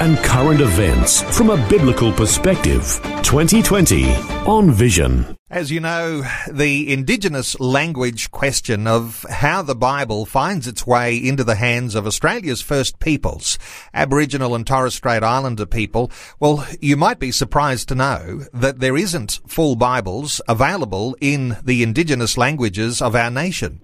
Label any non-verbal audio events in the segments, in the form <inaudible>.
and current events from a biblical perspective. 2020 on Vision. As you know, the indigenous language question of how the Bible finds its way into the hands of Australia's first peoples, Aboriginal and Torres Strait Islander people, well, you might be surprised to know that there isn't full Bibles available in the indigenous languages of our nation.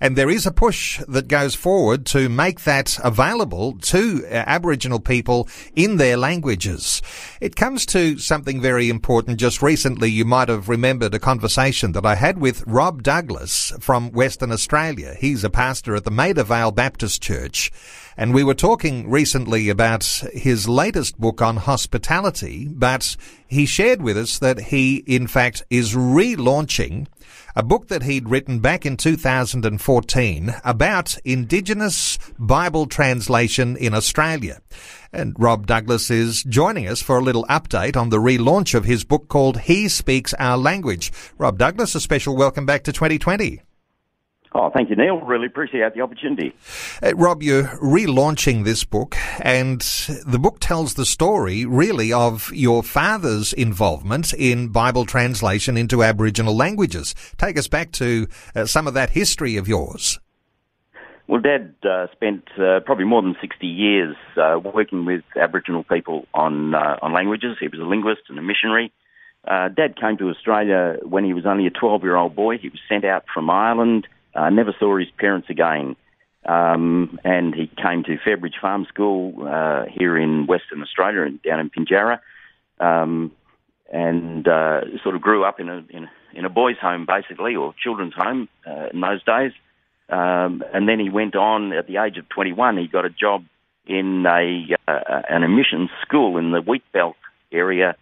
And there is a push that goes forward to make that available to uh, Aboriginal people in their languages. It comes to something very important. Just recently, you might have remembered a conversation that I had with Rob Douglas from Western Australia. He's a pastor at the Maida Vale Baptist Church. And we were talking recently about his latest book on hospitality, but he shared with us that he, in fact, is relaunching a book that he'd written back in 2014 about Indigenous Bible translation in Australia. And Rob Douglas is joining us for a little update on the relaunch of his book called He Speaks Our Language. Rob Douglas, a special welcome back to 2020. Oh, thank you, Neil. Really appreciate the opportunity. Uh, Rob, you're relaunching this book, and the book tells the story, really, of your father's involvement in Bible translation into Aboriginal languages. Take us back to uh, some of that history of yours. Well, Dad uh, spent uh, probably more than 60 years uh, working with Aboriginal people on uh, on languages. He was a linguist and a missionary. Dad came to Australia when he was only a 12 year old boy. He was sent out from Ireland uh, never saw his parents again. Um, and he came to Fairbridge Farm School uh, here in Western Australia, and down in Pinjarra, um, and uh, sort of grew up in a, in in a boys' home, basically, or children's home uh, in those days. Um, and then he went on at the age of 21. He got a job in a uh, an mission school in the wheat belt area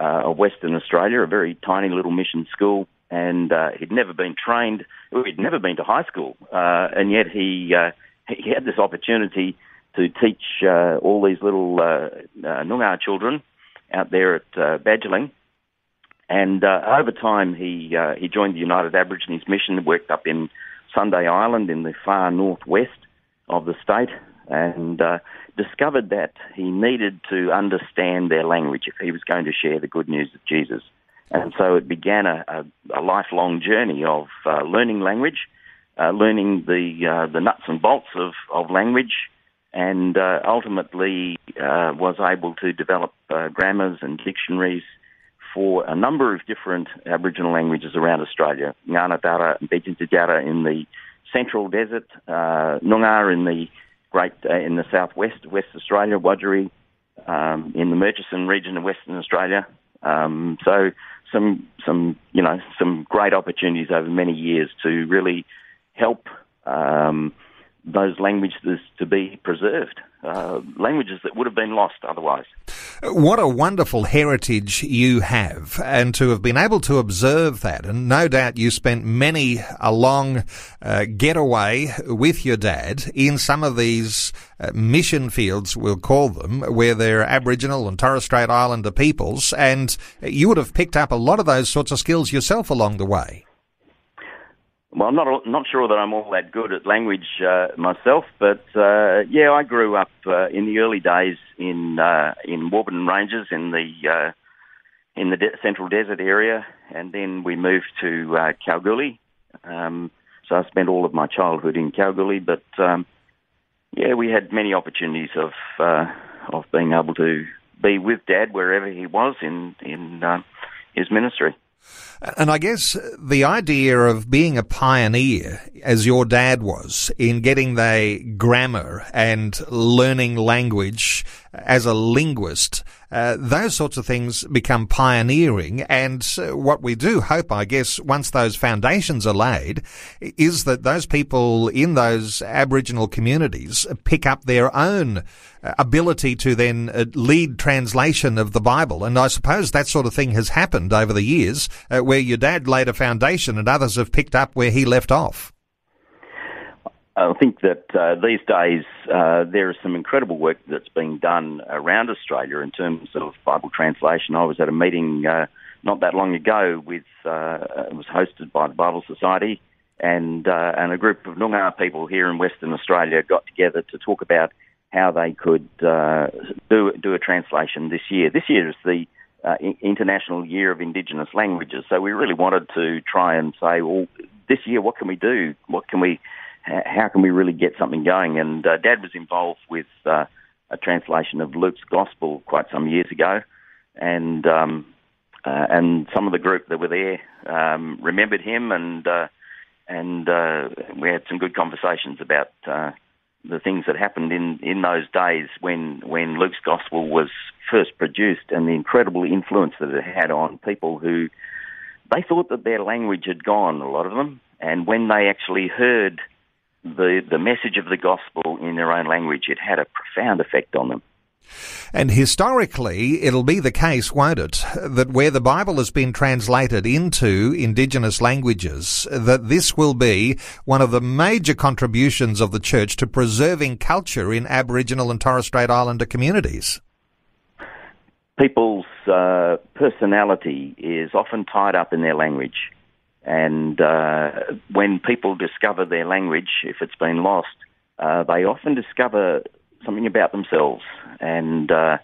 uh, of Western Australia, a very tiny little mission school and uh, he'd never been trained. He'd never been to high school, uh, and yet he uh, he had this opportunity to teach uh, all these little uh, uh, Noongar children out there at uh, Badjaling. And uh, over time, he uh, he joined the United Aborigines Mission, worked up in Sunday Island in the far northwest of the state, and uh, discovered that he needed to understand their language if he was going to share the good news of Jesus. And so it began a, a, a lifelong journey of uh, learning language, uh, learning the uh, the nuts and bolts of, of language, and uh, ultimately uh, was able to develop grammars and dictionaries for a number of different Aboriginal languages around Australia. Ngaanyatjarra and Pitjantjatjara in the central desert, uh, Noongar in the great in the southwest, West Australia, Wadjuri um, in the Murchison region of Western Australia. Um, so some some you know some great opportunities over many years to really help um, those languages to be preserved, uh, languages that would have been lost otherwise. What a wonderful heritage you have, and to have been able to observe that, and no doubt you spent many a long uh, getaway with your dad in some of these uh, mission fields, we'll call them, where there are Aboriginal and Torres Strait Islander peoples, and you would have picked up a lot of those sorts of skills yourself along the way. Well, I'm not not sure that I'm all that good at language uh, myself, but uh, yeah, I grew up uh, in the early days in uh, in Warburton Ranges in the uh, in the de- Central Desert area, and then we moved to uh, Kalgoorlie. Um, so I spent all of my childhood in Kalgoorlie, but um, yeah, we had many opportunities of uh, of being able to be with Dad wherever he was in in his ministry. And I guess the idea of being a pioneer, as your dad was, in getting the grammar and learning language as a linguist, uh, those sorts of things become pioneering. And uh, what we do hope, I guess, once those foundations are laid, is that those people in those Aboriginal communities pick up their own uh, ability to then lead translation of the Bible. And I suppose that sort of thing has happened over the years, where your dad laid a foundation and others have picked up where he left off. I think that uh, these days uh, there is some incredible work that's being done around Australia in terms of Bible translation. I was at a meeting uh, not that long ago with uh, it was hosted by the Bible Society and uh, and a group of Noongar people here in Western Australia got together to talk about how they could uh, do do a translation this year. This year is the International Year of Indigenous Languages, so we really wanted to try and say, well, this year what can we do? What can we how can we really get something going? And uh, Dad was involved with uh, a translation of Luke's Gospel quite some years ago, and um, uh, and some of the group that were there um, remembered him, and uh, and uh, we had some good conversations about uh, the things that happened in, in those days when when Luke's Gospel was first produced, and the incredible influence that it had on people who they thought that their language had gone, a lot of them, and when they actually heard the, the message of the gospel in their own language, it had a profound effect on them. And historically, it'll be the case, won't it, that where the Bible has been translated into indigenous languages, that this will be one of the major contributions of the church to preserving culture in Aboriginal and Torres Strait Islander communities. People's uh, personality is often tied up in their language. And uh, when people discover their language, if it's been lost, uh, they often discover something about themselves, and uh,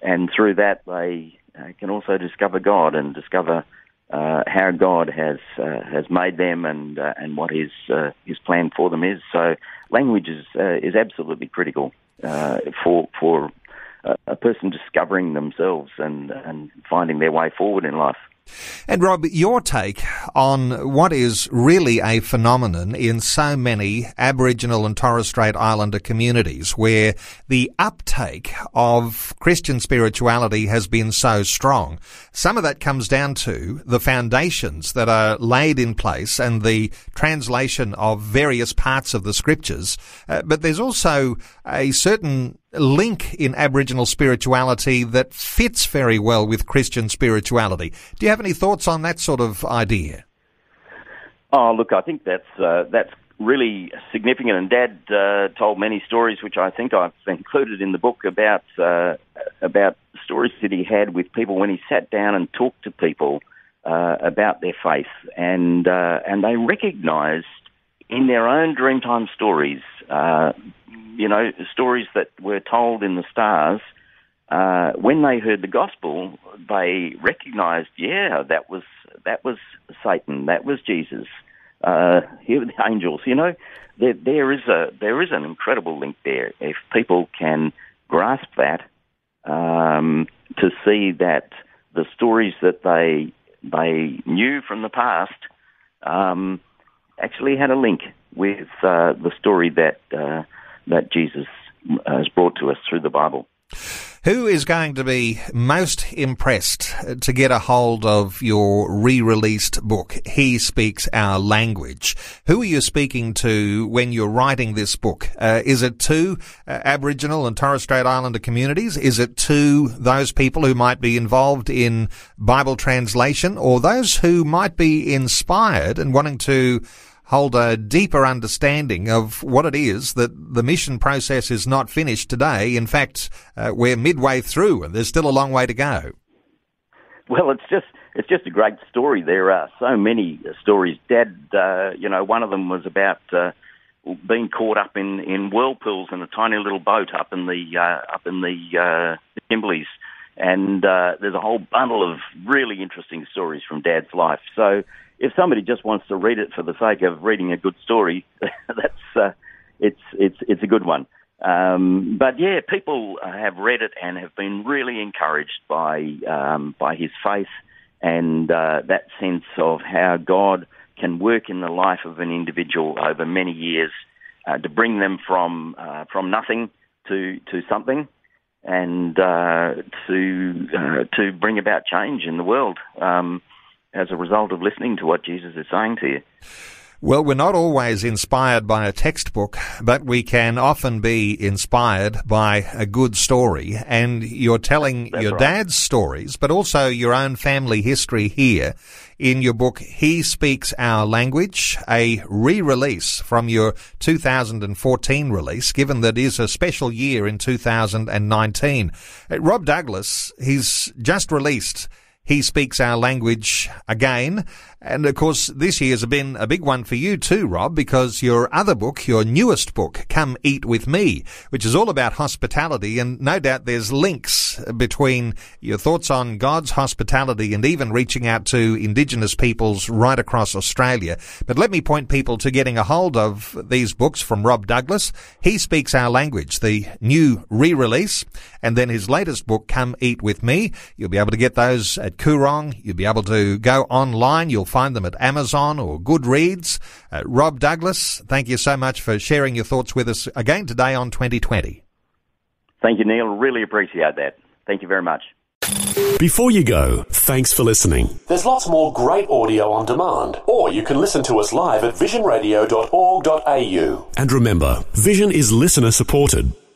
and through that they uh, can also discover God and discover uh, how God has uh, has made them and and what His His plan for them is. So language is is absolutely critical for for a person discovering themselves and and finding their way forward in life. And Rob, your take on what is really a phenomenon in so many Aboriginal and Torres Strait Islander communities where the uptake of Christian spirituality has been so strong. Some of that comes down to the foundations that are laid in place and the translation of various parts of the scriptures. Uh, but there's also a certain link in Aboriginal spirituality that fits very well with Christian spirituality. Do you have any thoughts on that sort of idea? Oh, look, I think that's uh, that's really significant. And Dad uh, told many stories, which I think I've included in the book about uh, about stories that he had with people when he sat down and talked to people uh, about their faith, and uh, and they recognised in their own Dreamtime stories uh, you know, stories that were told in the stars, uh, when they heard the gospel, they recognised, yeah, that was that was Satan, that was Jesus. Uh, here were the angels. You know, there, there is a there is an incredible link there. If people can grasp that, um, to see that the stories that they they knew from the past um, actually had a link with uh, the story that uh, that Jesus has brought to us through the Bible. Who is going to be most impressed to get a hold of your re-released book, He Speaks Our Language? Who are you speaking to when you're writing this book? Uh, is it to uh, Aboriginal and Torres Strait Islander communities? Is it to those people who might be involved in Bible translation or those who might be inspired and wanting to hold a deeper understanding of what it is that the mission process is not finished today. In fact, uh, we're midway through and there's still a long way to go. Well, it's just it's just a great story. There are so many stories. Dad, uh, you know, one of them was about uh, being caught up in, in whirlpools in a tiny little boat up in the uh, up in the uh, Kimberleys, and uh, there's a whole bundle of really interesting stories from Dad's life. So if somebody just wants to read it for the sake of reading a good story, <laughs> that's uh, it's it's it's a good one. Um, but yeah, people have read it and have been really encouraged by um, by his faith and uh, that sense of how God can work in the life of an individual over many years uh, to bring them from uh, from nothing to to something. And uh, to uh, to bring about change in the world um, as a result of listening to what Jesus is saying to you. Well, we're not always inspired by a textbook, but we can often be inspired by a good story. And you're telling That's your right. dad's stories, but also your own family history here in your book, He Speaks Our Language, a re-release from your 2014 release, given that it is a special year in 2019. Uh, Rob Douglas, he's just released he speaks our language again. And of course, this year's been a big one for you too, Rob, because your other book, your newest book, Come Eat With Me, which is all about hospitality. And no doubt there's links between your thoughts on God's hospitality and even reaching out to Indigenous peoples right across Australia. But let me point people to getting a hold of these books from Rob Douglas. He Speaks Our Language, the new re-release, and then his latest book, Come Eat With Me. You'll be able to get those at Koorong. You'll be able to go online. You'll find them at Amazon or Goodreads. Uh, Rob Douglas, thank you so much for sharing your thoughts with us again today on 2020. Thank you, Neil. Really appreciate that. Thank you very much. Before you go, thanks for listening. There's lots more great audio on demand, or you can listen to us live at visionradio.org.au. And remember, Vision is listener supported.